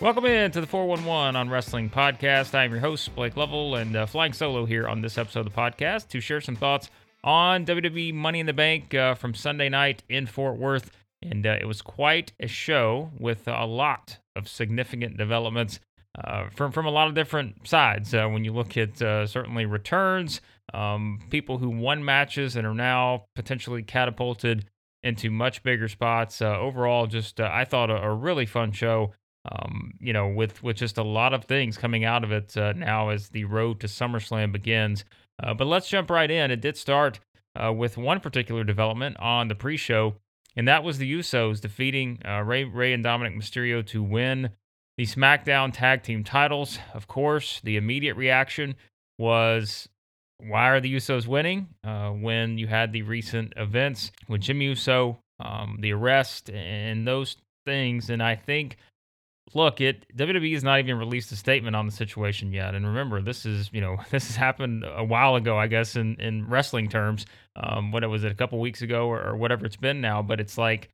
Welcome in to the 411 on Wrestling Podcast. I am your host, Blake Lovell, and uh, flying solo here on this episode of the podcast to share some thoughts on WWE Money in the Bank uh, from Sunday night in Fort Worth. And uh, it was quite a show with a lot of significant developments uh, from, from a lot of different sides. Uh, when you look at uh, certainly returns, um, people who won matches and are now potentially catapulted into much bigger spots. overall, just I thought a, a really fun show um, you know, with with just a lot of things coming out of it uh, now as the road to SummerSlam begins. Uh, but let's jump right in. It did start uh, with one particular development on the pre-show, and that was the Usos defeating uh, Rey Rey and Dominik Mysterio to win the SmackDown Tag Team titles. Of course, the immediate reaction was. Why are the Usos winning? Uh, when you had the recent events with Jimmy Uso, um, the arrest, and those things, and I think look, it WWE has not even released a statement on the situation yet. And remember, this is you know this has happened a while ago, I guess, in in wrestling terms. Um, what it was it a couple weeks ago or, or, whatever it's been now. But it's like,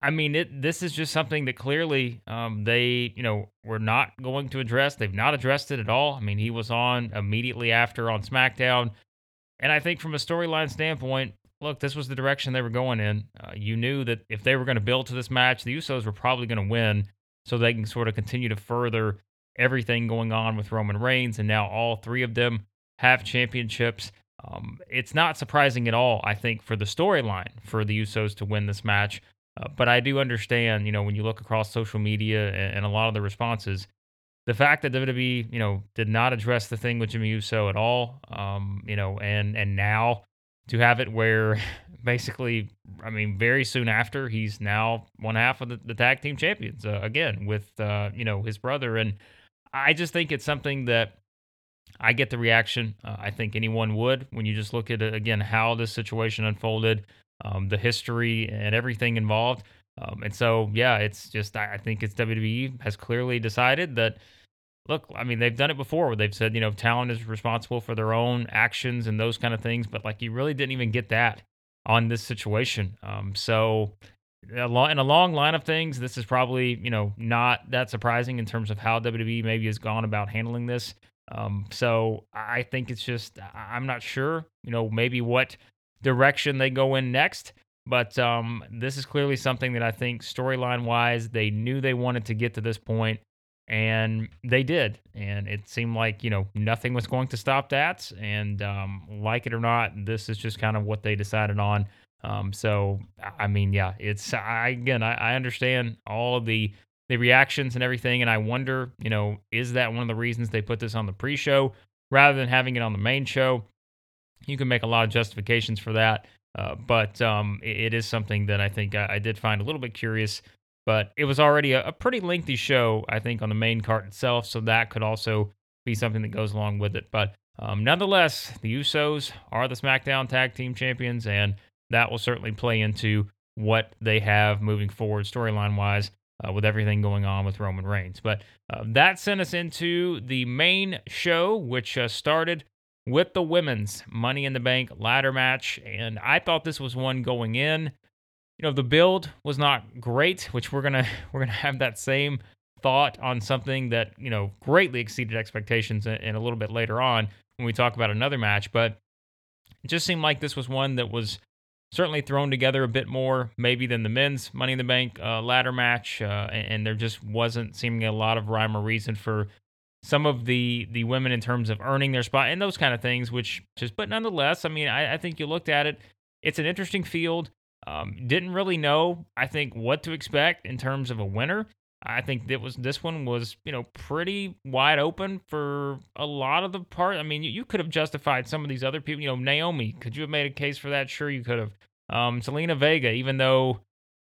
I mean, it this is just something that clearly um, they you know were not going to address. They've not addressed it at all. I mean, he was on immediately after on SmackDown, and I think from a storyline standpoint. Look, this was the direction they were going in. Uh, you knew that if they were going to build to this match, the Usos were probably going to win so they can sort of continue to further everything going on with Roman Reigns. And now all three of them have championships. Um, it's not surprising at all, I think, for the storyline for the Usos to win this match. Uh, but I do understand, you know, when you look across social media and, and, a lot of the responses, the fact that WWE, you know, did not address the thing with Jimmy Uso at all, um, you know, and and now to have it where basically, I mean, very soon after, he's now one half of the, the tag team champions uh, again with, uh, you know, his brother. And I just think it's something that I get the reaction uh, I think anyone would when you just look at, again, how this situation unfolded, um, the history and everything involved. Um, and so, yeah, it's just, I think it's WWE has clearly decided that look, I mean, they've done it before where they've said, you know, talent is responsible for their own actions and those kind of things, but like you really didn't even get that on this situation. Um, so, in a long line of things, this is probably, you know, not that surprising in terms of how WWE maybe has gone about handling this. Um, so I think it's just, I'm not sure, you know, maybe what direction they go in next. But um, this is clearly something that I think storyline wise, they knew they wanted to get to this point and they did and it seemed like you know nothing was going to stop that and um, like it or not this is just kind of what they decided on. Um, so i mean yeah it's I, again I, I understand all of the the reactions and everything and i wonder you know is that one of the reasons they put this on the pre-show rather than having it on the main show? You can make a lot of justifications for that uh, but um, it, it is something that i think I, I did find a little bit curious but it was already a, a, pretty lengthy show, I think, on the main card itself. So that could also be something that goes along with it. But um, nonetheless, the Usos are the SmackDown Tag Team Champions, and that will certainly play into what they have moving forward storyline wise uh, with everything going on with Roman Reigns. But uh, that sent us into the main show, which uh, started with the women's Money in the Bank ladder match. And I thought this was one going in you know the build was not great which we're gonna we're gonna have that same thought on something that you know greatly exceeded expectations in, a little bit later on when we talk about another match but it just seemed like this was one that was certainly thrown together a bit more maybe than the men's money in the bank uh, ladder match uh, and, there just wasn't seeming a lot of rhyme or reason for some of the the women in terms of earning their spot and those kind of things which just but nonetheless i mean I, I think you looked at it. It's an interesting field um, didn't really know, I think, what to expect in terms of a winner. I think that was this one was you know pretty wide open for a lot of the part. I mean, you, you could have justified some of these other people. You know, Naomi, could you have made a case for that? Sure, you could have. Um, Zelina Vega, even though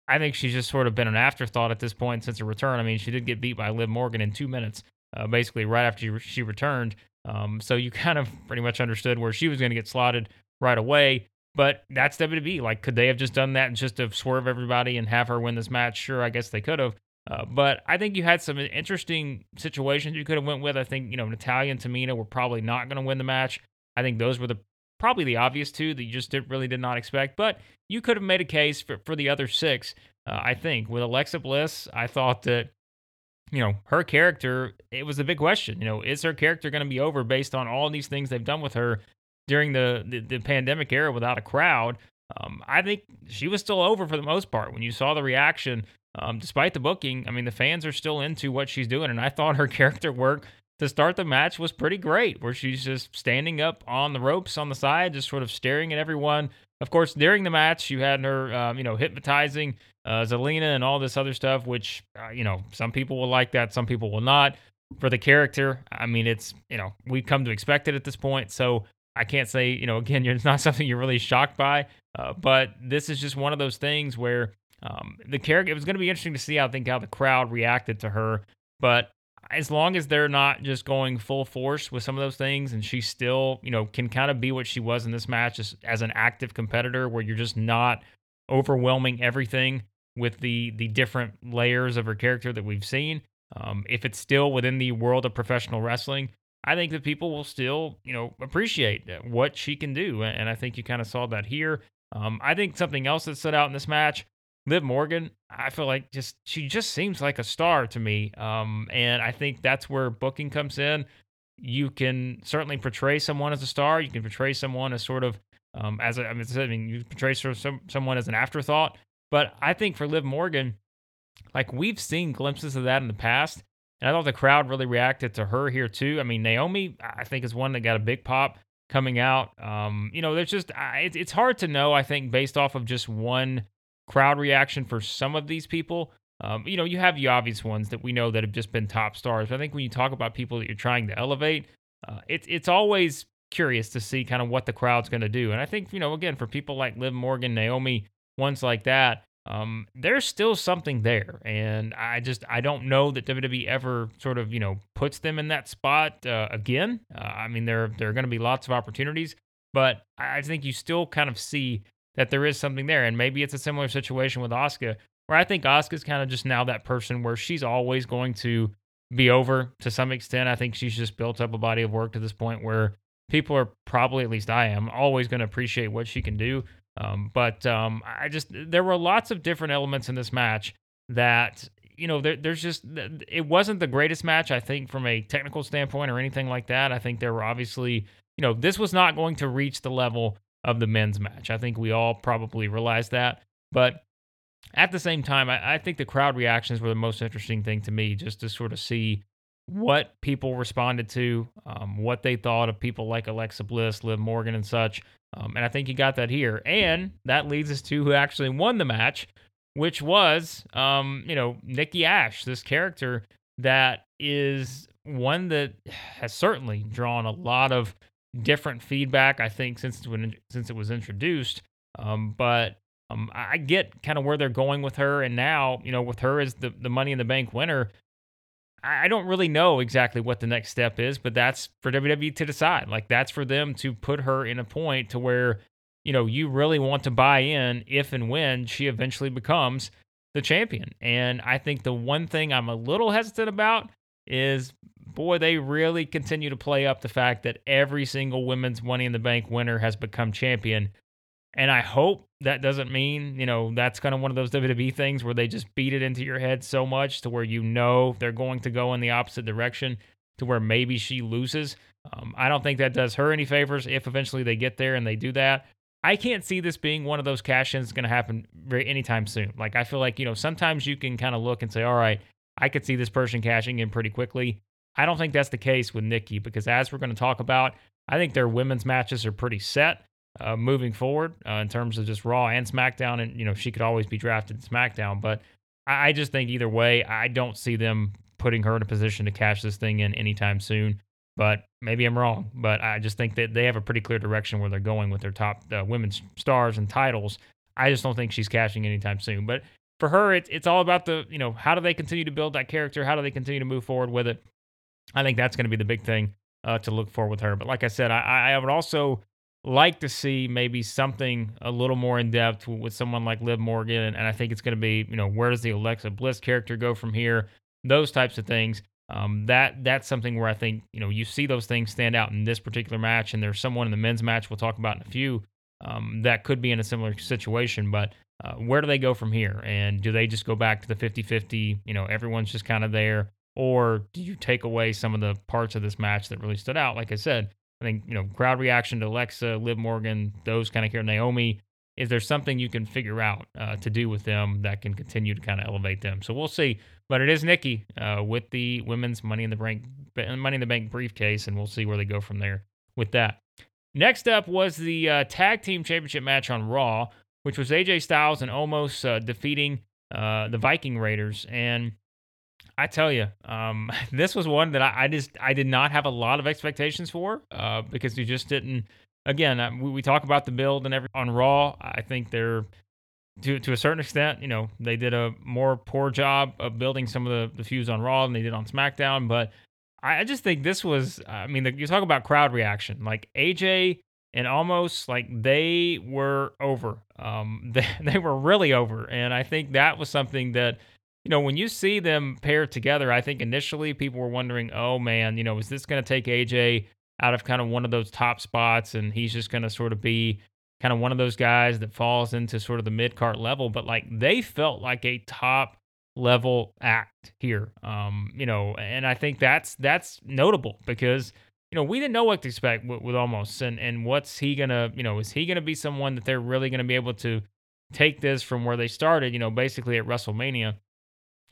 I think she's just sort of been an afterthought at this point since her return. I mean, she did get beat by Liv Morgan in two minutes, uh, basically right after she, she returned. Um, so you kind of pretty much understood where she was going to get slotted right away. But that's WWE. Like, could they have just done that and just to swerve everybody and have her win this match? Sure, I guess they could have. Uh, but I think you had some interesting situations you could have went with. I think you know Natalya and Tamina were probably not going to win the match. I think those were the probably the obvious two that you just did, really did not expect. But you could have made a case for, for the other six. Uh, I think with Alexa Bliss, I thought that you know, her character, it was a big question. You know, is her character going to be over based on all these things they've done with her during the, the, the pandemic era without a crowd? Um, I think she was still over for the most part. When you saw the reaction, um, despite the booking, I mean, the fans are still into what she's doing. And I thought her character work to start the match was pretty great, where she's just standing up on the ropes on the side, just sort of staring at everyone. Of course, during the match, you had her, um, you know, hypnotizing uh, Zelina and all this other stuff, which, uh, you know, some people will like that, some people will not. For the character, I mean, it's, you know, we've come to expect it at this point. So I can't say, you know, again, it's not something you're really shocked by, uh, but this is just one of those things where um, the character, it was going to be interesting to see, I think, how the crowd reacted to her. But as long as they're not just going full force with some of those things and she still, you know, can kind of be what she was in this match as, as an active competitor where you're just not overwhelming everything with the the different layers of her character that we've seen. Um, if it's still within the world of professional wrestling, I think that people will still, you know, appreciate what she can do, and I think you kind of saw that here. Um, I think something else that stood out in this match, Liv Morgan. I feel like just she just seems like a star to me, um, and I think that's where booking comes in. You can certainly portray someone as a star. You can portray someone as sort of um, as a, I mean, you portray some, someone as an afterthought. But I think for Liv Morgan, like we've seen glimpses of that in the past. And I thought the crowd really reacted to her here too. I mean, Naomi, I think, is one that got a big pop coming out. Um, you know, there's just, I, it's hard to know, I think, based off of just one crowd reaction for some of these people. Um, you know, you have the obvious ones that we know that have just been top stars. But I think when you talk about people that you're trying to elevate, uh, it's it's always curious to see kind of what the crowd's going to do. And I think, you know, again, for people like Liv Morgan, Naomi, ones like that, um, there's still something there. And I just, I don't know that WWE ever sort of, you know, puts them in that spot uh, again. Uh, I mean, there, there are going to be lots of opportunities, but I think you still kind of see that there is something there. And maybe it's a similar situation with Asuka, where I think Asuka's kind of just now that person where she's always going to be over to some extent. I think she's just built up a body of work to this point where people are probably, at least I am, always going to appreciate what she can do. Um, but um, I just there were lots of different elements in this match that you know there, there's just it wasn't the greatest match I think from a technical standpoint or anything like that. I think there were obviously you know this was not going to reach the level of the men's match. I think we all probably realized that, but at the same time, I, I think the crowd reactions were the most interesting thing to me, just to sort of see what people responded to, um, what they thought of people like Alexa Bliss, Liv Morgan, and such. Um, and I think you got that here. And that leads us to who actually won the match, which was, um, you know, Nikki A.S.H., this character that is one that has certainly drawn a lot of different feedback. I think since when since it was introduced, um, but um, I get kind of where they're going with her, and now you know with her as the the Money in the Bank winner, I don't really know exactly what the next step is, but that's for WWE to decide. Like that's for them to put her in a point to where, you know, you really want to buy in if and when she eventually becomes the champion. And I think the one thing I'm a little hesitant about is boy, they really continue to play up the fact that every single women's money in the bank winner has become champion. And I hope that doesn't mean, you know, that's kind of one of those WWE things where they just beat it into your head so much to where you know they're going to go in the opposite direction to where maybe she loses. Um, I don't think that does her any favors if eventually they get there and they do that. I can't see this being one of those cash ins going to happen very anytime soon. Like, I feel like, you know, sometimes you can kind of look and say, all right, I could see this person cashing in pretty quickly. I don't think that's the case with Nikki because, as we're going to talk about, I think their women's matches are pretty set uh, moving forward uh, in terms of just Raw and SmackDown. And, you know, she could always be drafted in SmackDown. But I, I just think either way, I don't see them putting her in a position to cash this thing in anytime soon. But maybe I'm wrong. But I just think that they have a pretty clear direction where they're going with their top uh, women's stars and titles. I just don't think she's cashing anytime soon. But for her, it's it's all about the you know how do they continue to build that character? How do they continue to move forward with it? I think that's going to be the big thing uh, to look for with her. But like I said, I, I would also like to see maybe something a little more in depth with someone like Liv Morgan. And I think it's going to be, you know, where does the Alexa Bliss character go from here? Those types of things. Um, that that's something where I think you know you see those things stand out in this particular match, and there's someone in the men's match we'll talk about in a few um, that could be in a similar situation. But uh, where do they go from here? And do they just go back to the 50-50? You know, everyone's just kind of there. or do you take away some of the parts of this match that really stood out? Like I said, I think you know crowd reaction to Alexa, Liv Morgan, those kind of here, Naomi, is there something you can figure out uh, to do with them that can continue to kind of elevate them? So we'll see. But it is Nikki uh, with the women's Money in the Bank Money in the Bank briefcase, and we'll see where they go from there with that. Next up was the uh, tag team championship match on Raw, which was AJ Styles and Omos uh, defeating uh, the Viking Raiders. And I tell you, um, this was one that I, I, just I did not have a lot of expectations for uh, because we just didn't. Again, uh, we, we, talk about the build and every on Raw. I think they're to to a certain extent, you know, they did a more poor job of building some of the, the feuds on Raw than they did on SmackDown. But I, I just think this was. I mean, the, you talk about crowd reaction, like AJ and Omos like they were over. Um, they they were really over, and I think that was something that you know, when you see them paired together, I think initially people were wondering, oh man, you know, is this going to take AJ out of kind of one of those top spots and he's just going to sort of be kind of one of those guys that falls into sort of the mid card level? But like they felt like a top level act here. Um, you know, and I think that's that's notable because you know we didn't know what to expect with, with Omos and and what's he gonna you know is he gonna be someone that they're really gonna be able to take this from where they started? You know, basically at WrestleMania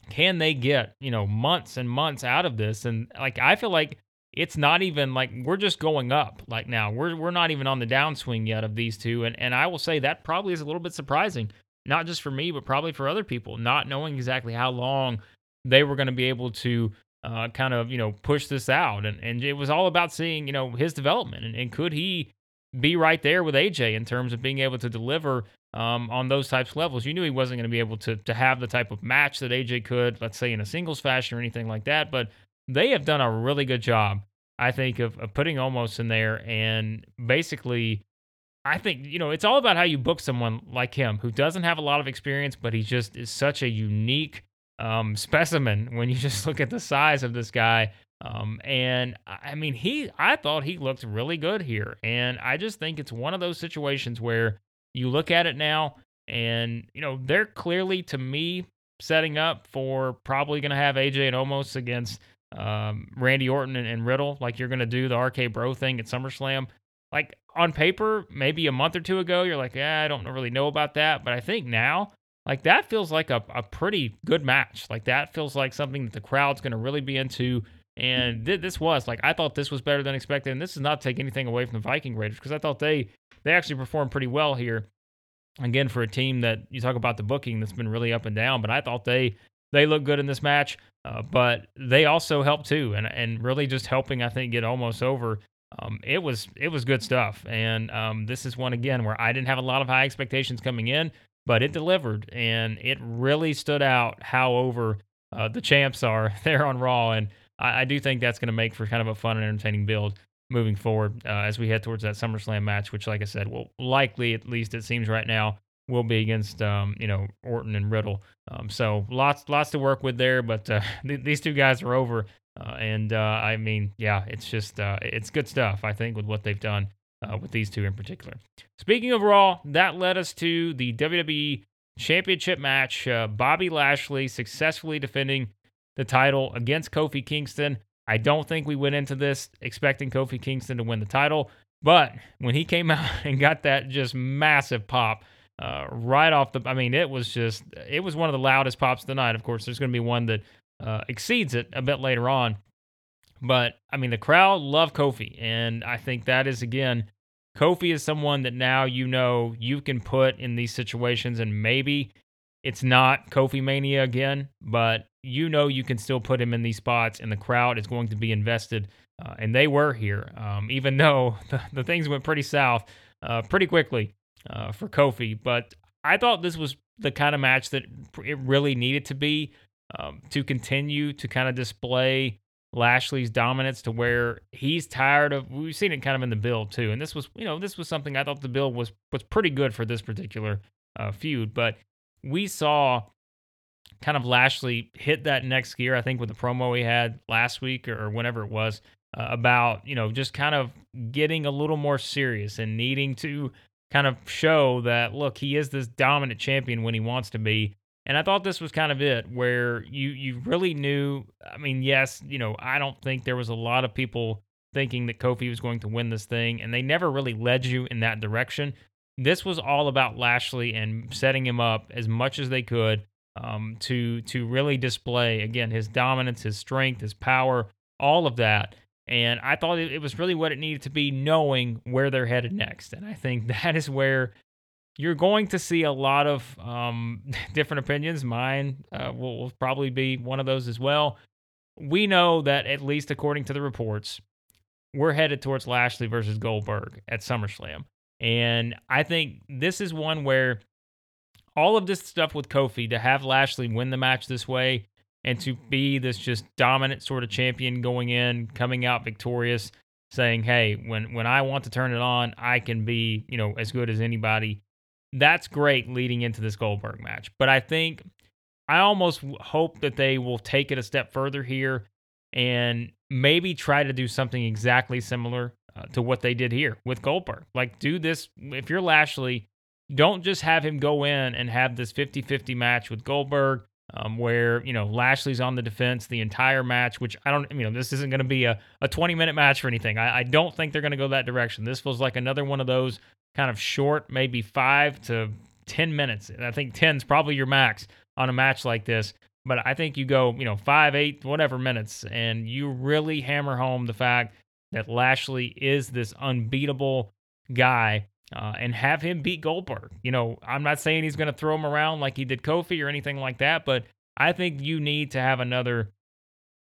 can they get, you know, months and months out of this? And like I feel like it's not even like we're just going up like now. We're we're not even on the downswing yet of these two. And and I will say that probably is a little bit surprising. Not just for me, but probably for other people, not knowing exactly how long they were going to be able to uh, kind of, you know, push this out. And and it was all about seeing, you know, his development and, and could he be right there with AJ in terms of being able to deliver um, on those types of levels. You knew he wasn't going to be able to to have the type of match that AJ could, let's say in a singles fashion or anything like that. But they have done a really good job, I think, of, of putting Omos in there and basically. I think you know it's all about how you book someone like him who doesn't have a lot of experience, but he just is such a unique um, specimen when you just look at the size of this guy. Um, and I mean, he I thought he looked really good here, and I just think it's one of those situations where you look at it now, and you know they're clearly to me setting up for probably going to have AJ and Omos against um, Randy Orton and, and, Riddle, like you're going to do the RK Bro thing at SummerSlam. Like on paper, maybe a month or two ago, you're like, yeah, I don't really know about that. But I think now, like that feels like a, a pretty good match. Like that feels like something that the crowd's going to really be into. And th- this was like I thought this was better than expected. And this does not take anything away from the Viking Raiders because I thought they they actually performed pretty well here. Again, for a team that you talk about the booking that's been really up and down, but I thought they they looked good in this match. Uh, but they also helped too, and and really just helping I think get Omos over. Um, it was it was good stuff, and um, this is one again where I didn't have a lot of high expectations coming in, but it delivered, and it really stood out how over uh, the champs are there on Raw, and I, I do think that's going to make for kind of a fun and entertaining build moving forward uh, as we head towards that SummerSlam match, which, like I said, will likely, at least it seems right now, will be against um, you know Orton and Riddle. Um, so lots lots to work with there, but uh, th- these two guys are over, uh, and uh, I mean, yeah, it's just uh, it's good stuff. I think with what they've done uh, with these two in particular. Speaking of Raw, that led us to the WWE Championship match. Bobby Lashley successfully defending the title against Kofi Kingston. I don't think we went into this expecting Kofi Kingston to win the title, but when he came out and got that just massive pop uh, right off the, I mean, it was just, it was one of the loudest pops of the night. Of course, there's going to be one that uh, exceeds it a bit later on. But I mean, the crowd love Kofi, and I think that is again, Kofi is someone that now you know you can put in these situations, and maybe it's not Kofi Mania again, but you know you can still put him in these spots, and the crowd is going to be invested. Uh, and they were here, um, even though the, the, things went pretty south uh, pretty quickly uh, for Kofi. But I thought this was the kind of match that it really needed to be um, to continue to kind of display Lashley's dominance to where he's tired of. We've seen it kind of in the build too, and this was, you know, this was something I thought the build was was pretty good for this particular uh, feud. But we saw kind of Lashley hit that next gear, I think, with the promo he had last week or, whenever it was uh, about, you know, just kind of getting a little more serious and needing to kind of show that, look, he is this dominant champion when he wants to be. And I thought this was kind of it, where you you really knew. I mean, yes, you know, I don't think there was a lot of people thinking that Kofi was going to win this thing, and they never really led you in that direction. This was all about Lashley and setting him up as much as they could um, to to really display again his dominance, his strength, his power, all of that. And I thought it was really what it needed to be, knowing where they're headed next. And I think that is where you're going to see a lot of um, different opinions. Mine uh, will, will probably be one of those as well. We know that, at least according to the reports, we're headed towards Lashley versus Goldberg at SummerSlam. And I think this is one where all of this stuff with Kofi to have Lashley win the match this way and to be this just dominant sort of champion going in, coming out victorious, saying, "Hey, when when I want to turn it on, I can be, you know, as good as anybody." That's great leading into this Goldberg match. But I think I almost hope that they will take it a step further here and maybe try to do something exactly similar uh, to what they did here with Goldberg. Like, do this if you're Lashley, don't just have him go in and have this 50 50 match with Goldberg. Um, where you know Lashley's on the defense the entire match, which I don't, you know, this isn't going to be a, a 20 minute match or anything. I, I don't think they're going to go that direction. This feels like another one of those kind of short, maybe five to 10 minutes. And I think 10 is probably your max on a match like this. But I think you go, you know, five, eight, whatever minutes, and you really hammer home the fact that Lashley is this unbeatable guy uh, and have him beat Goldberg. You know, I'm not saying he's going to throw him around like he did Kofi or anything like that, but I think you need to have another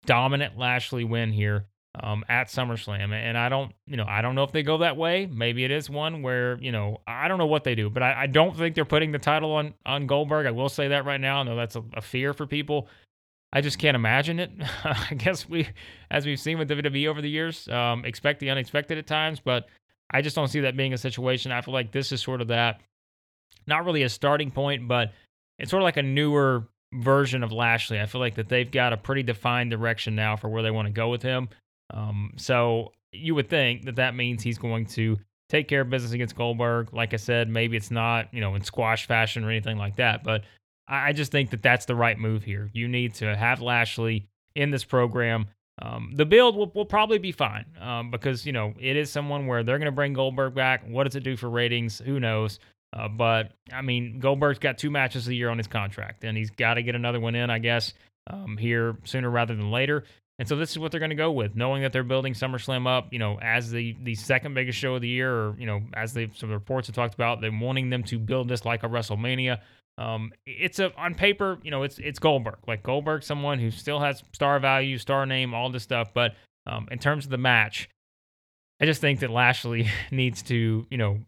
dominant Lashley win here um, at SummerSlam. And I don't, you know, I don't know if they go that way. Maybe it is one where, you know, I don't know what they do, but I, I don't think they're putting the title on on Goldberg. I will say that right now. I know that's a, a fear for people. I just can't imagine it. I guess we, as we've seen with WWE over the years, um, expect the unexpected at times, but I just don't see that being a situation. I feel like this is sort of that, not really a starting point, but it's sort of like a newer version of Lashley. I feel like that they've got a pretty defined direction now for where they want to go with him. Um, so you would think that that means he's going to take care of business against Goldberg. Like I said, maybe it's not, you know, in squash fashion or anything like that, but I just think that that's the right move here. You need to have Lashley in this program. Um, the build will, will probably be fine um, because, you know, it is someone where they're going to bring Goldberg back. What does it do for ratings? Who knows? Uh, but, I mean, Goldberg's got two matches a year on his contract, and he's got to get another one in, I guess, um, here sooner rather than later. And so this is what they're going to go with, knowing that they're building SummerSlam up, you know, as the the second biggest show of the year, or you know, as some reports have talked about, they're wanting them to build this like a WrestleMania. Um, it's a on paper, you know, it's it's Goldberg, like Goldberg, someone who still has star value, star name, all this stuff. But um, in terms of the match, I just think that Lashley needs to, you know,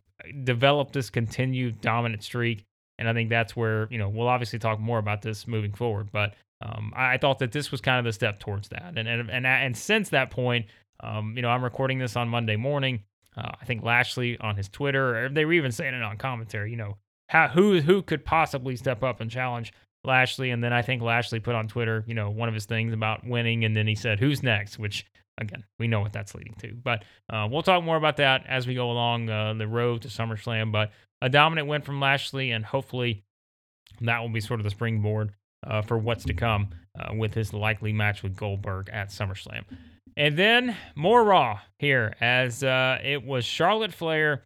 develop this continued dominant streak, and I think that's where you know we'll obviously talk more about this moving forward, but um, I thought that this was kind of the step towards that. And and and, and since that point, um, you know, I'm recording this on Monday morning. Uh, I think Lashley on his Twitter, or they were even saying it on commentary. You know, how who who could possibly step up and challenge Lashley? And then I think Lashley put on Twitter, you know, one of his things about winning, and then he said, "Who's next?" Which again, we know what that's leading to. But uh, we'll talk more about that as we go along uh, the road to SummerSlam. But a dominant win from Lashley, and hopefully that will be sort of the springboard uh, for what's to come uh, with his likely match with Goldberg at SummerSlam. And then more Raw here, as uh, it was Charlotte Flair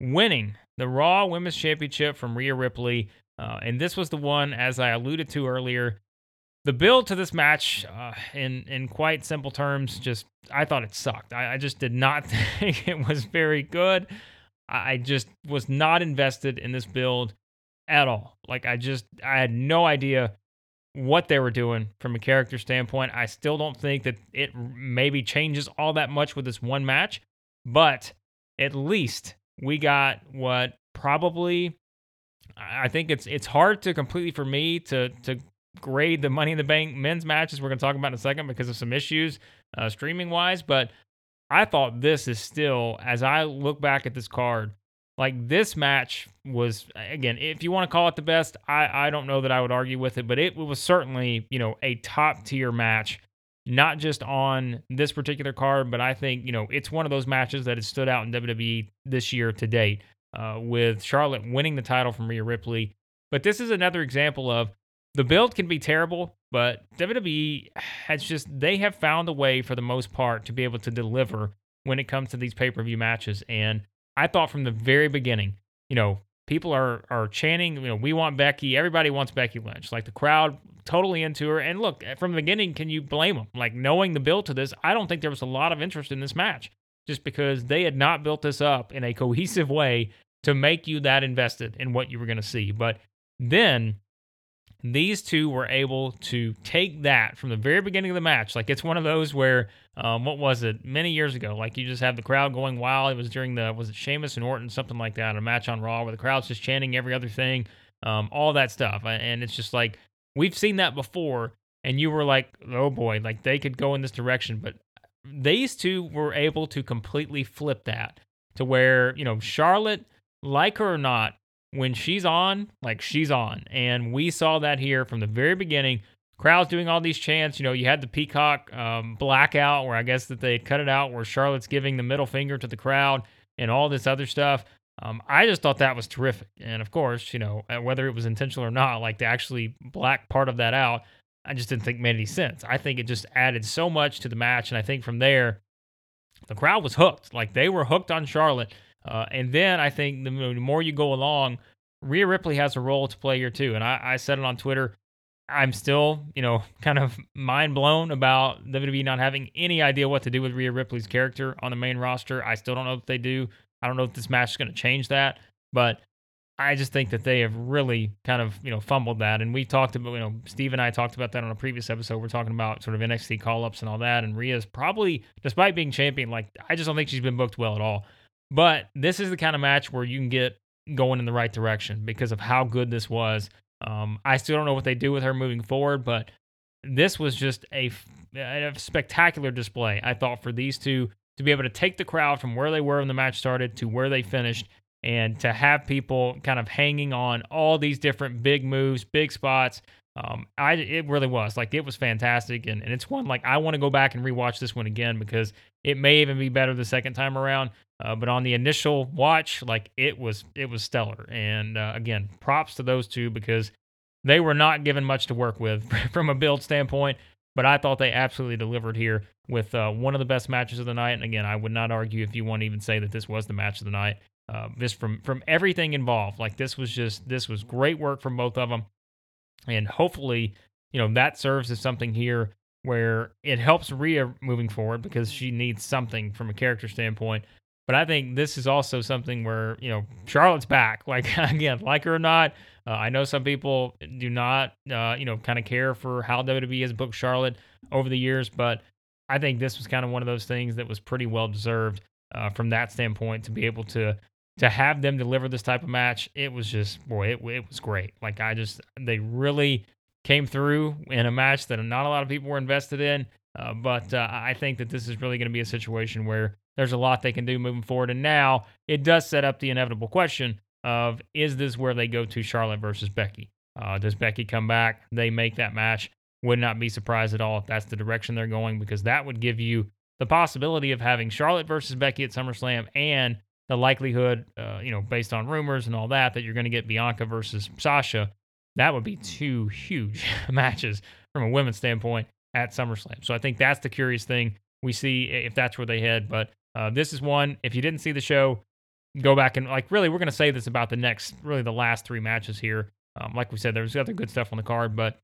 winning the Raw Women's Championship from Rhea Ripley. Uh, and this was the one, as I alluded to earlier, the build to this match, uh, in in quite simple terms, just I thought it sucked. I, I just did not think it was very good. I just was not invested in this build at all. Like I just I had no idea what they were doing from a character standpoint. I still don't think that it maybe changes all that much with this one match, but at least we got what probably I think it's it's hard to completely for me to to grade the Money in the Bank men's matches. We're going to talk about in a second because of some issues uh, streaming wise, but I thought this is still as I look back at this card like this match was again, if you want to call it the best, I I don't know that I would argue with it, but it was certainly you know a top tier match, not just on this particular card, but I think you know it's one of those matches that has stood out in WWE this year to date, uh, with Charlotte winning the title from Rhea Ripley. But this is another example of the build can be terrible, but WWE has just they have found a way for the most part to be able to deliver when it comes to these pay-per-view matches. And I thought from the very beginning, you know, people are are chanting, you know, we want Becky. Everybody wants Becky Lynch. Like the crowd totally into her. And look, from the beginning, can you blame them? Like knowing the build to this, I don't think there was a lot of interest in this match just because they had not built this up in a cohesive way to make you that invested in what you were going to see. But then these two were able to take that from the very beginning of the match. Like it's one of those where, um, what was it, many years ago? Like you just have the crowd going wild. It was during the was it Sheamus and Orton, something like that, a match on Raw where the crowd's just chanting every other thing, um, all that stuff, and it's just like we've seen that before. And you were like, oh boy, like they could go in this direction, but these two were able to completely flip that to where you know Charlotte, like her or not, when she's on, like she's on. And we saw that here from the very beginning. Crowds doing all these chants. You know, you had the Peacock um, blackout where I guess that they cut it out where Charlotte's giving the middle finger to the crowd and all this other stuff. Um, I just thought that was terrific. And of course, you know, uh, whether it was intentional or not, like to actually black part of that out, I just didn't think made any sense. I think it just added so much to the match. And I think from there, the crowd was hooked. Like they were hooked on Charlotte. Uh, and then I think the more you go along, Rhea Ripley has a role to play here too. And I, I said it on Twitter. I'm still, you know, kind of mind blown about WWE not having any idea what to do with Rhea Ripley's character on the main roster. I still don't know if they do. I don't know if this match is going to change that, but I just think that they have really kind of, you know, fumbled that. And we talked about, you know, Steve and I talked about that on a previous episode. We're talking about sort of NXT call ups and all that. And Rhea's probably, despite being champion, like, I just don't think she's been booked well at all. But this is the kind of match where you can get going in the right direction because of how good this was. Um, I still don't know what they do with her moving forward, but this was just a, a spectacular display, I thought, for these two to be able to take the crowd from where they were when the match started to where they finished and to have people kind of hanging on all these different big moves, big spots. Um, I it really was like it was fantastic, and, and it's one like I want to go back and rewatch this one again because it may even be better the second time around. Uh, but on the initial watch, like it was, it was stellar. And uh, again, props to those two because they were not given much to work with from a build standpoint. But I thought they absolutely delivered here with uh, one of the best matches of the night. And again, I would not argue if you want to even say that this was the match of the night. Uh, just from from everything involved, like this was just this was great work from both of them, and hopefully, you know that serves as something here where it helps Rhea moving forward because she needs something from a character standpoint but I think this is also something where, you know, Charlotte's back. Like, again, like her or not, uh, I know some people do not, uh, you know, kind of care for how WWE has booked Charlotte over the years, but I think this was kind of one of those things that was pretty well deserved uh, from that standpoint to be able to to have them deliver this type of match. It was just, boy, it, it was great. Like, I just, they really came through in a match that not a lot of people were invested in. Uh, but uh, I think that this is really going to be a situation where there's a lot they can do moving forward. And now it does set up the inevitable question of is this where they go to Charlotte versus Becky? Uh, does Becky come back? They make that match. Would not be surprised at all if that's the direction they're going because that would give you the possibility of having Charlotte versus Becky at SummerSlam and the likelihood, uh, you know, based on rumors and all that, that you're going to get Bianca versus Sasha. That would be two huge matches from a women's standpoint at SummerSlam. So I think that's the curious thing. We see if that's where they head. But uh, this is one. If you didn't see the show, go back and like really, we're going to say this about the next, really the last three matches here. Um, like we said, there's other good stuff on the card, but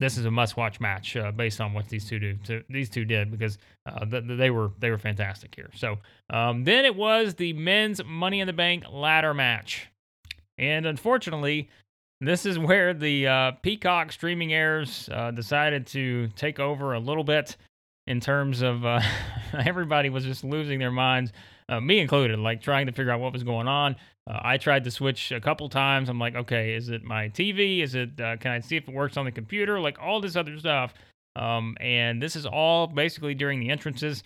this is a must-watch match uh, based on what these two do. These two did because uh, th- they were they were fantastic here. So um, then it was the men's Money in the Bank ladder match, and unfortunately, this is where the uh, Peacock streaming heirs uh, decided to take over a little bit in terms of uh, everybody was just losing their minds, uh, me included, like trying to figure out what was going on. Uh, I tried to switch a couple times. I'm like, okay, is it my TV? Is it, uh, can I see if it works on the computer? Like all this other stuff. Um, and this is all basically during the entrances,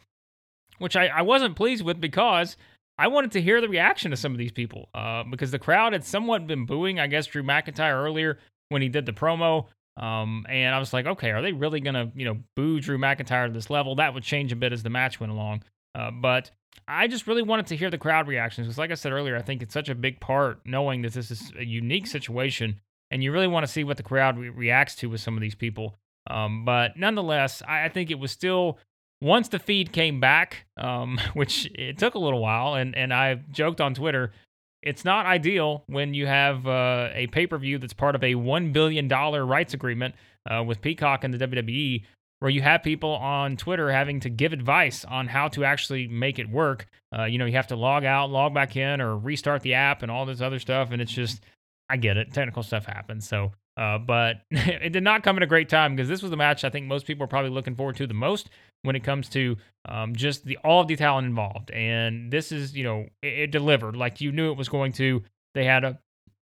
which I, I wasn't pleased with because I wanted to hear the reaction of some of these people uh, because the crowd had somewhat been booing, I guess, Drew McIntyre earlier when he did the promo. Um, and I was like, okay, are they really gonna, you know, boo Drew McIntyre to this level? That would change a bit as the match went along. Uh, but I just really wanted to hear the crowd reactions because, like I said earlier, I think it's such a big part knowing that this is a unique situation and you really want to see what the crowd re- reacts to with some of these people. Um, but nonetheless, I, I, think it was still once the feed came back, um, which it took a little while, and and I joked on Twitter. It's not ideal when you have uh, a pay per view that's part of a $1 billion rights agreement uh, with Peacock and the WWE, where you have people on Twitter having to give advice on how to actually make it work. Uh, you know, you have to log out, log back in, or restart the app and all this other stuff. And it's just, I get it. Technical stuff happens. So, uh, but it did not come at a great time because this was the match I think most people are probably looking forward to the most when it comes to um, just the all of the talent involved. And this is, you know, it, it delivered like you knew it was going to. They had a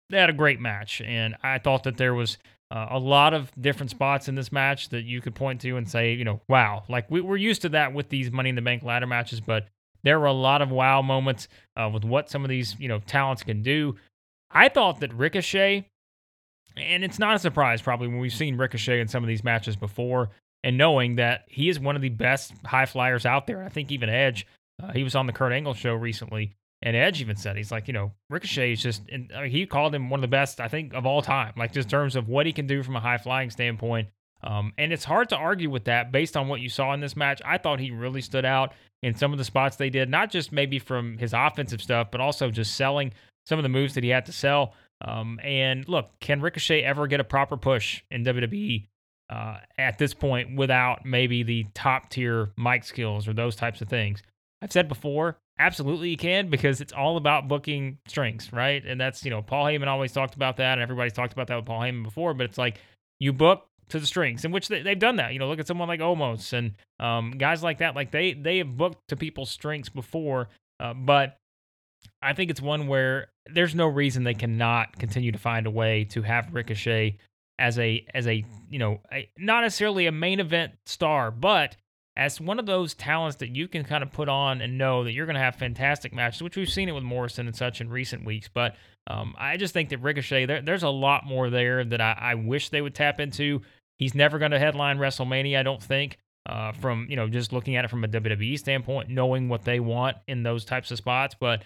they had a great match, and I thought that there was uh, a lot of different spots in this match that you could point to and say, you know, wow, like we, we're used to that with these Money in the Bank ladder matches, but there were a lot of wow moments uh, with what some of these, you know, talents can do. I thought that Ricochet, and it's not a surprise probably when we've seen Ricochet in some of these matches before, and knowing that he is one of the best high flyers out there. I think even Edge, uh, he was on the Kurt Angle show recently, and Edge even said he's like, you know, Ricochet is just. And, I mean, he called him one of the best, I think, of all time. Like just in terms of what he can do from a high flying standpoint. Um, and it's hard to argue with that based on what you saw in this match. I thought he really stood out in some of the spots they did, not just maybe from his offensive stuff, but also just selling some of the moves that he had to sell. Um, and look, can Ricochet ever get a proper push in WWE uh, at this point without maybe the top tier mic skills or those types of things? I've said before, absolutely you can because it's all about booking strings, right? And that's, you know, Paul Heyman always talked about that, and everybody's talked about that with Paul Heyman before, but it's like you book to the strings, in which they, have done that. You know, look at someone like Omos and um, guys like that. Like they they have booked to people's strengths before, uh, but I think it's one where there's no reason they cannot continue to find a way to have Ricochet as a as a you know a, not necessarily a main event star, but as one of those talents that you can kind of put on and know that you're going to have fantastic matches, which we've seen it with Morrison and such in recent weeks. But um, I just think that Ricochet, there, there's a lot more there that I, I, wish they would tap into. He's never going to headline WrestleMania, I don't think. Uh, from you know just looking at it from a WWE standpoint, knowing what they want in those types of spots, but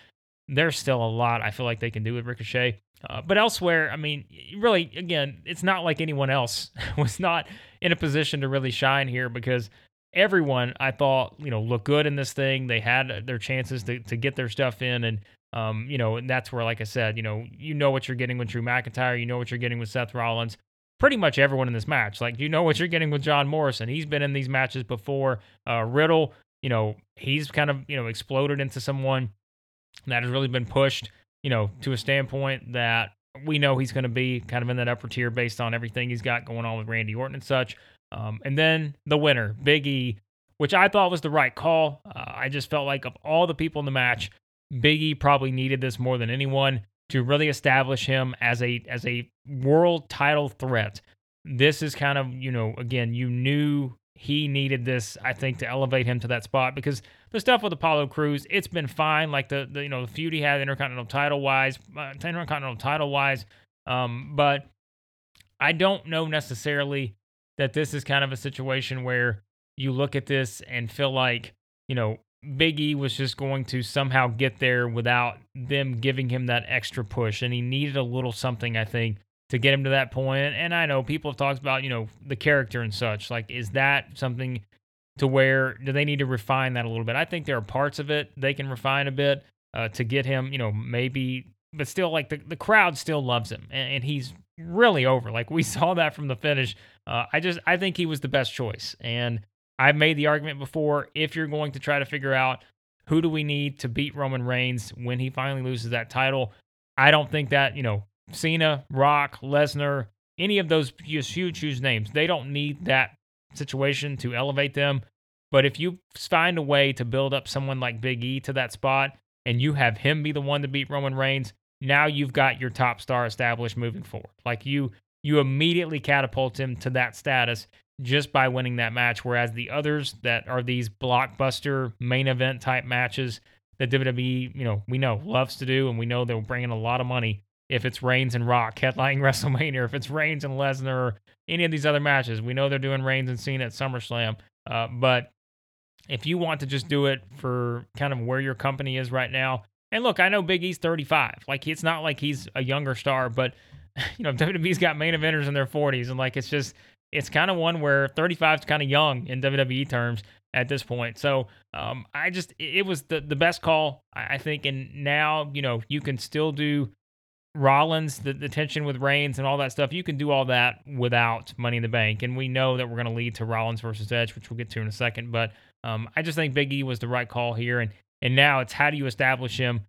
there's still a lot I feel like they can do with Ricochet. Uh, but elsewhere, I mean, really, again, it's not like anyone else was not in a position to really shine here because everyone I thought you know looked good in this thing. They had their chances to to get their stuff in, and um, you know, and that's where, like I said, you know, you know what you're getting with Drew McIntyre, you know what you're getting with Seth Rollins. Pretty much everyone in this match, like you know what you're getting with John Morrison. He's been in these matches before. Uh, Riddle, you know, he's kind of you know exploded into someone that has really been pushed, you know, to a standpoint that we know he's going to be kind of in that upper tier based on everything he's got going on with Randy Orton and such. Um, and then the winner, Big E, which I thought was the right call. Uh, I just felt like of all the people in the match, Big E probably needed this more than anyone to really establish him as a as a world title threat. This is kind of, you know, again, you knew he needed this, I think, to elevate him to that spot because the stuff with Apollo Crews, it's been fine. Like the, the you know the feud he had intercontinental title wise, uh, intercontinental title wise, um, but I don't know necessarily that this is kind of a situation where you look at this and feel like, you know, Big E was just going to somehow get there without them giving him that extra push. And he needed a little something, I think, to get him to that point. And I know people have talked about, you know, the character and such. Like, is that something to where do they need to refine that a little bit? I think there are parts of it they can refine a bit uh, to get him, you know, maybe, but still, like the, the crowd still loves him. And, and he's really over. Like, we saw that from the finish uh, I just I think he was the best choice, and I've made the argument before. If you're going to try to figure out who do we need to beat Roman Reigns when he finally loses that title, I don't think that you know Cena, Rock, Lesnar, any of those huge huge names, they don't need that situation to elevate them. But if you find a way to build up someone like Big E to that spot, and you have him be the one to beat Roman Reigns, now you've got your top star established moving forward. Like you you immediately catapult him to that status just by winning that match. Whereas the others that are these blockbuster main event type matches that WWE, you know, we know loves to do, and we know they'll bring in a lot of money if it's Reigns and Rock headlining WrestleMania, if it's Reigns and Lesnar, or any of these other matches. We know they're doing Reigns and Cena at SummerSlam. Uh, but if you want to just do it for kind of where your company is right now, and look, I know Big E's 35. Like, it's not like he's a younger star, but you know, WWE's got main eventers in their 40s, and like it's just it's kind of one where 35 is kind of young in WWE terms at this point. So um, I just it was the the best call I think, and now you know you can still do Rollins, the, the tension with Reigns and all that stuff. You can do all that without Money in the Bank, and we know that we're going to lead to Rollins versus Edge, which we'll get to in a second. But um, I just think Big E was the right call here, and and now it's how do you establish him,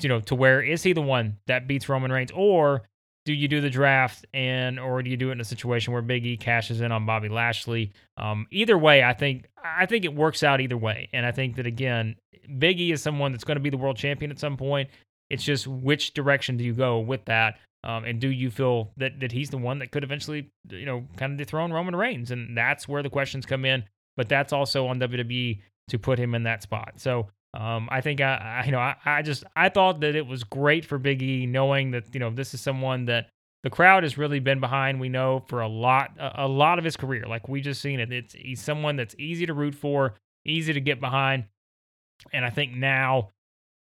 you know, to where is he the one that beats Roman Reigns, or do you do the draft and or do you do it in a situation where Big E cashes in on Bobby Lashley? Um, either way, I think I think it works out either way, and I think that again, Big E is someone that's going to be the world champion at some point. It's just which direction do you go with that, um, and do you feel that that he's the one that could eventually, you know, kind of dethrone Roman Reigns, and that's where the questions come in. But that's also on WWE to put him in that spot. So um, I think I, I you know, I, I, just I thought that it was great for Big E knowing that you know this is someone that the crowd has really been behind. We know for a lot a, a lot of his career, like we just seen it. It's he's someone that's easy to root for, easy to get behind, and I think now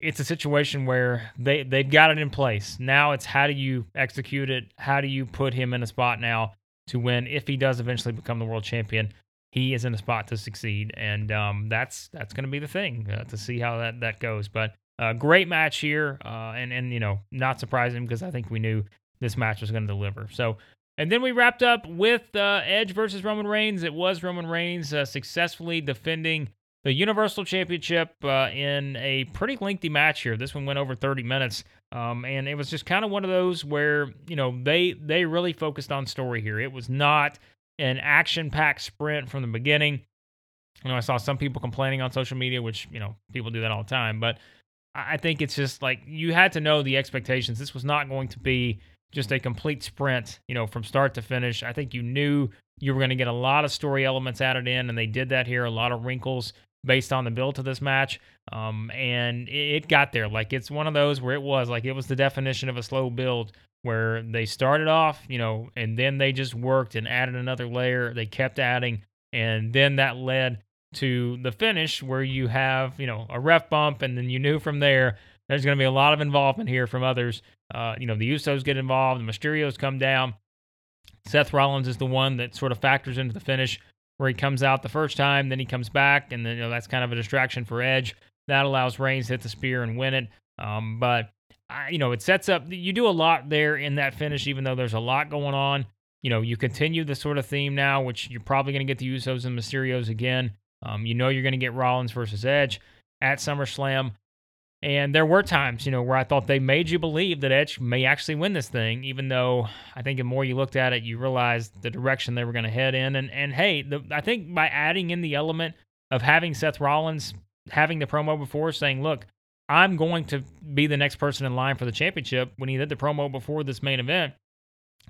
it's a situation where they they've got it in place. Now it's how do you execute it? How do you put him in a spot now to win if he does eventually become the world champion? he is in a spot to succeed, and um, that's that's going to be the thing uh, to see how that that goes. But uh, great match here, uh, and and you know not surprising because I think we knew this match was going to deliver. So. And then we wrapped up with uh, Edge versus Roman Reigns. It was Roman Reigns uh, successfully defending the Universal Championship uh, in a pretty lengthy match here. This one went over 30 minutes, um, and it was just kind of one of those where you know they they really focused on story here. It was not an action packed sprint from the beginning. You know, I saw some people complaining on social media, which, you know, people do that all the time. But I think it's just like you had to know the expectations. This was not going to be just a complete sprint, you know, from start to finish. I think you knew you were going to get a lot of story elements added in, and they did that here. A lot of wrinkles based on the build to this match. Um, and it got there. Like it's one of those where it was like it was the definition of a slow build where they started off, you know, and then they just worked and added another layer. They kept adding, and then that led to the finish where you have, you know, a ref bump, and then you knew from there there's going to be a lot of involvement here from others. Uh, you know, the Usos get involved, the Mysterios come down. Seth Rollins is the one that sort of factors into the finish where he comes out the first time, then he comes back, and then you know that's kind of a distraction for Edge. That allows Reigns to hit the spear and win it. Um, but I, you know, it sets up. You do a lot there in that finish, even though there's a lot going on. You know, you continue the sort of theme now, which you're probably going to get the Usos and Mysterios again. Um, you know, you're going to get Rollins versus Edge at SummerSlam. And there were times, you know, where I thought they made you believe that Edge may actually win this thing, even though I think the more you looked at it, you realized the direction they were going to head in. And and hey, the, I think by adding in the element of having Seth Rollins having the promo before saying, "Look, I'm going to be the next person in line for the championship. When he did the promo before this main event,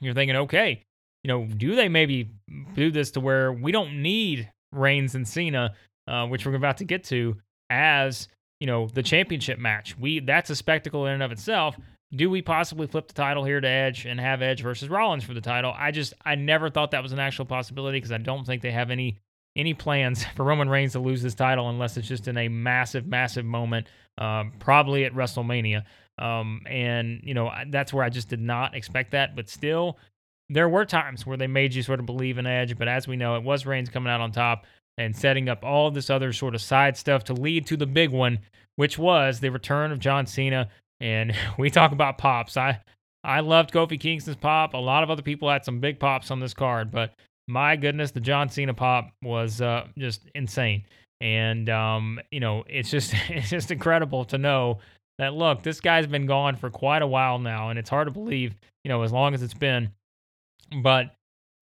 you're thinking, okay, you know, do they maybe do this to where we don't need Reigns and Cena, uh, which we're about to get to, as you know, the championship match? We that's a spectacle in and of itself. Do we possibly flip the title here to Edge and have Edge versus Rollins for the title? I just I never thought that was an actual possibility because I don't think they have any any plans for Roman Reigns to lose this title unless it's just in a massive, massive moment, um, probably at WrestleMania. Um, and, you know, that's where I just did not expect that. But still, there were times where they made you sort of believe in Edge. But as we know, it was Reigns coming out on top and setting up all this other sort of side stuff to lead to the big one, which was the return of John Cena. And we talk about pops. I, I loved Kofi Kingston's pop. A lot of other people had some big pops on this card, but my goodness, the John Cena pop was uh, just insane. And um, you know, it's just it's just incredible to know that look, this guy's been gone for quite a while now, and it's hard to believe, you know, as long as it's been. But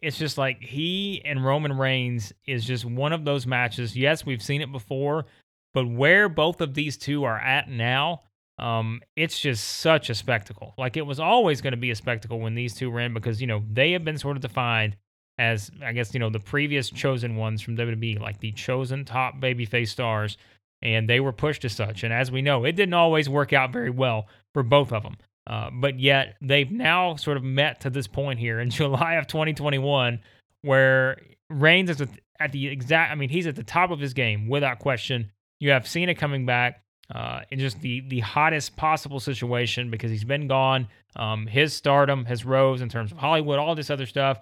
it's just like he and Roman Reigns is just one of those matches. Yes, we've seen it before, but where both of these two are at now, um, it's just such a spectacle. Like it was always going to be a spectacle when these two were in because you know they have been sort of defined as I guess you know the previous chosen ones from WWE, like the chosen top babyface stars, and they were pushed as such. And as we know, it didn't always work out very well for both of them. Uh, but yet they've now sort of met to this point here in July of 2021, where Reigns is at the exact. I mean, he's at the top of his game without question. You have Cena coming back. uh, in just the the hottest possible situation because he's been gone. Um, his stardom has rose in terms of Hollywood, all this other stuff,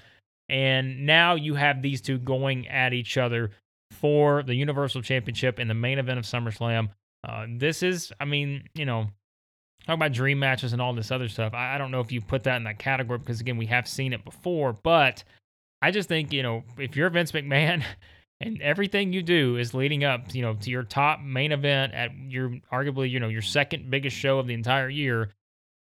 and now you have these two going at each other for the Universal Championship in the main event of SummerSlam. Uh, this is, I mean, you know, talk about dream matches and all this other stuff. I, I don't know if you put that in that category because again, we have seen it before, but I just think you know if you're Vince McMahon. and everything you do is leading up, you know, to your top main event at your arguably, you know, your second biggest show of the entire year.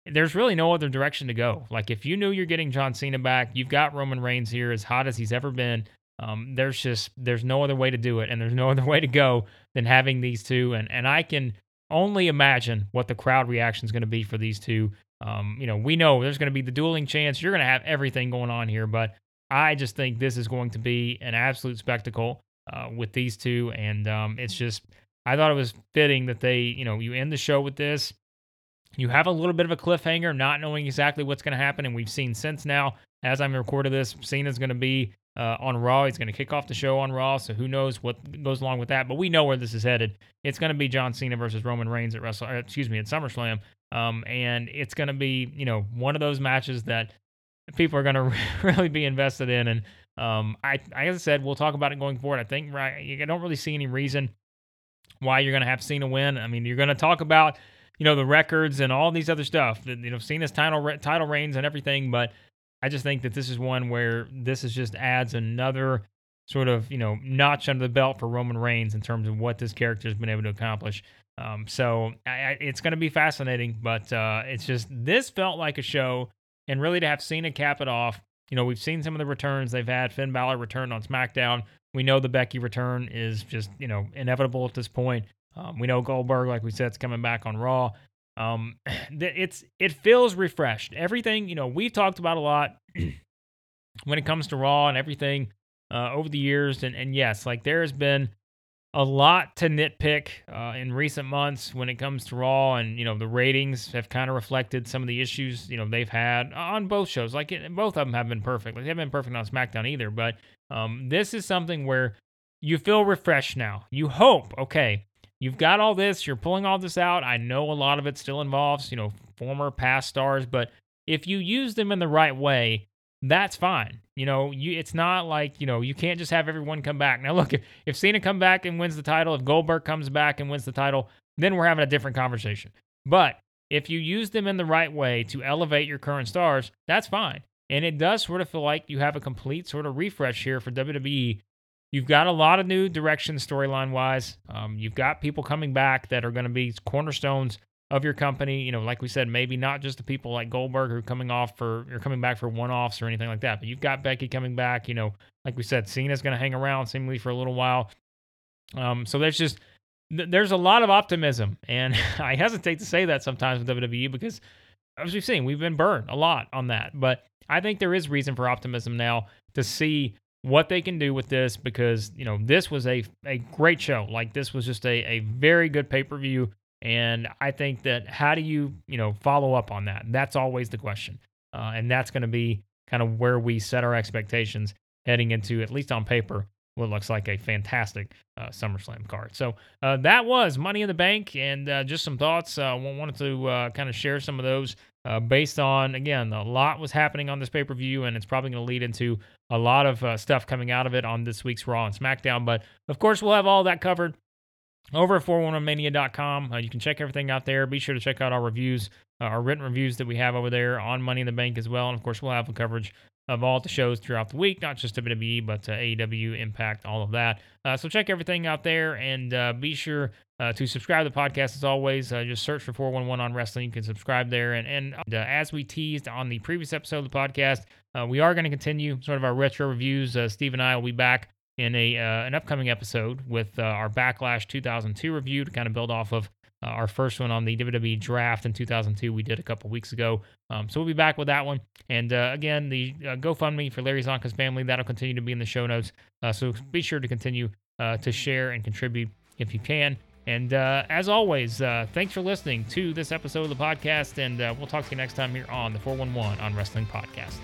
There's really no other direction to go. Like if you knew you're getting John Cena back, you've got Roman Reigns here as hot as he's ever been. Um, there's just there's no other way to do it, and there's no other way to go than having these two. And and I can only imagine what the crowd reaction is going to be for these two. Um, you know, we know there's going to be the dueling chance. You're going to have everything going on here, but I just think this is going to be an absolute spectacle uh, with these two, and um, it's just I thought it was fitting that they, you know, you end the show with this. You have a little bit of a cliffhanger, not knowing exactly what's going to happen, and we've seen since now, as I'm recording this, Cena's going to be uh, on Raw. He's going to kick off the show on Raw, so who knows what goes along with that. But we know where this is headed. It's going to be John Cena versus Roman Reigns at Wrestle, uh, excuse me, at SummerSlam, um, and it's going to be, you know, one of those matches that people are going to really be invested in. And um, I, as I said, we'll talk about it going forward. I think right, you don't really see any reason why you're going to have Cena win. I mean, you're going to talk about you know the records and all these other stuff. You know, Cena's title title reigns and everything, but I just think that this is one where this is just adds another sort of you know notch under the belt for Roman Reigns in terms of what this character has been able to accomplish. Um, so I, it's going to be fascinating, but uh, it's just this felt like a show and really to have Cena cap it off, you know, we've seen some of the returns they've had. Finn Balor returned on SmackDown. We know the Becky return is just, you know, inevitable at this point. Um, we know Goldberg, like we said, is coming back on Raw. Um, it's it feels refreshed. Everything, you know, we've talked about a lot when it comes to Raw and everything uh, over the years. And, and yes, like there has been a lot to nitpick uh, in recent months when it comes to Raw, and you know the ratings have kind of reflected some of the issues you know they've had on both shows. Like it, both of them have been perfect. Like they haven't been perfect on SmackDown either, but um, this is something where you feel refreshed now. You hope, okay, you've got all this, you're pulling all this out. I know a lot of it still involves you know former past stars, but if you use them in the right way, that's fine. You know, you it's not like, you know, you can't just have everyone come back. Now look, if, if Cena come back and wins the title, if Goldberg comes back and wins the title, then we're having a different conversation. But if you use them in the right way to elevate your current stars, that's fine. And it does sort of feel like you have a complete sort of refresh here for WWE. You've got a lot of new direction storyline wise. Um, you've got people coming back that are going to be cornerstones of your company. You know, like we said, maybe not just the people like Goldberg who are coming off for or coming back for one offs or anything like that, but you've got Becky coming back. You know, like we said, Cena's going to hang around seemingly for a little while. Um, so there's just th- there's a lot of optimism, and I hesitate to say that sometimes with WWE because as we've seen, we've been burned a lot on that. But I think there is reason for optimism now to see what they can do with this because you know this was a a great show. Like this was just a a very good pay per view. And I think that how do you, you know, follow up on that? That's always the question. Uh, and that's going to be kind of where we set our expectations heading into, at least on paper, what looks like a fantastic uh, SummerSlam card. So uh, that was Money in the Bank, and uh, just some thoughts. I uh, wanted to uh, kind of share some of those uh, based on, again, a lot was happening on this pay per view, and it's probably going to lead into a lot of stuff coming out of it on this week's Raw and SmackDown. But of course, we'll have all that covered over at 411mania.com. Uh, you can check everything out there. Be sure to check out our reviews, uh, our written reviews that we have over there on Money in the Bank as well. And of course, we'll have coverage of all the shows throughout the week, not just WWE, but uh, AEW, Impact, all of that. Uh, so check everything out there and uh, be sure uh, to subscribe to the podcast as always. Uh, just search for 411 on wrestling. You can subscribe there. And, and uh, as we teased on the previous episode of the podcast, we are going to continue sort of our retro reviews. Steve and I will be back in a uh, an upcoming episode with uh, our Backlash 2002 review to kind of build off of uh, our first one on the WWE draft in 2002 we did a couple weeks ago. Um, so we'll be back with that one. And uh, again, the uh, GoFundMe for Larry Csonka's family that'll continue to be in the show notes. Uh, so be sure to continue to share and contribute if you can. And uh, as always, uh, thanks for listening to this episode of the podcast. And uh, we'll talk to you next time here on the 411 on Wrestling Podcast.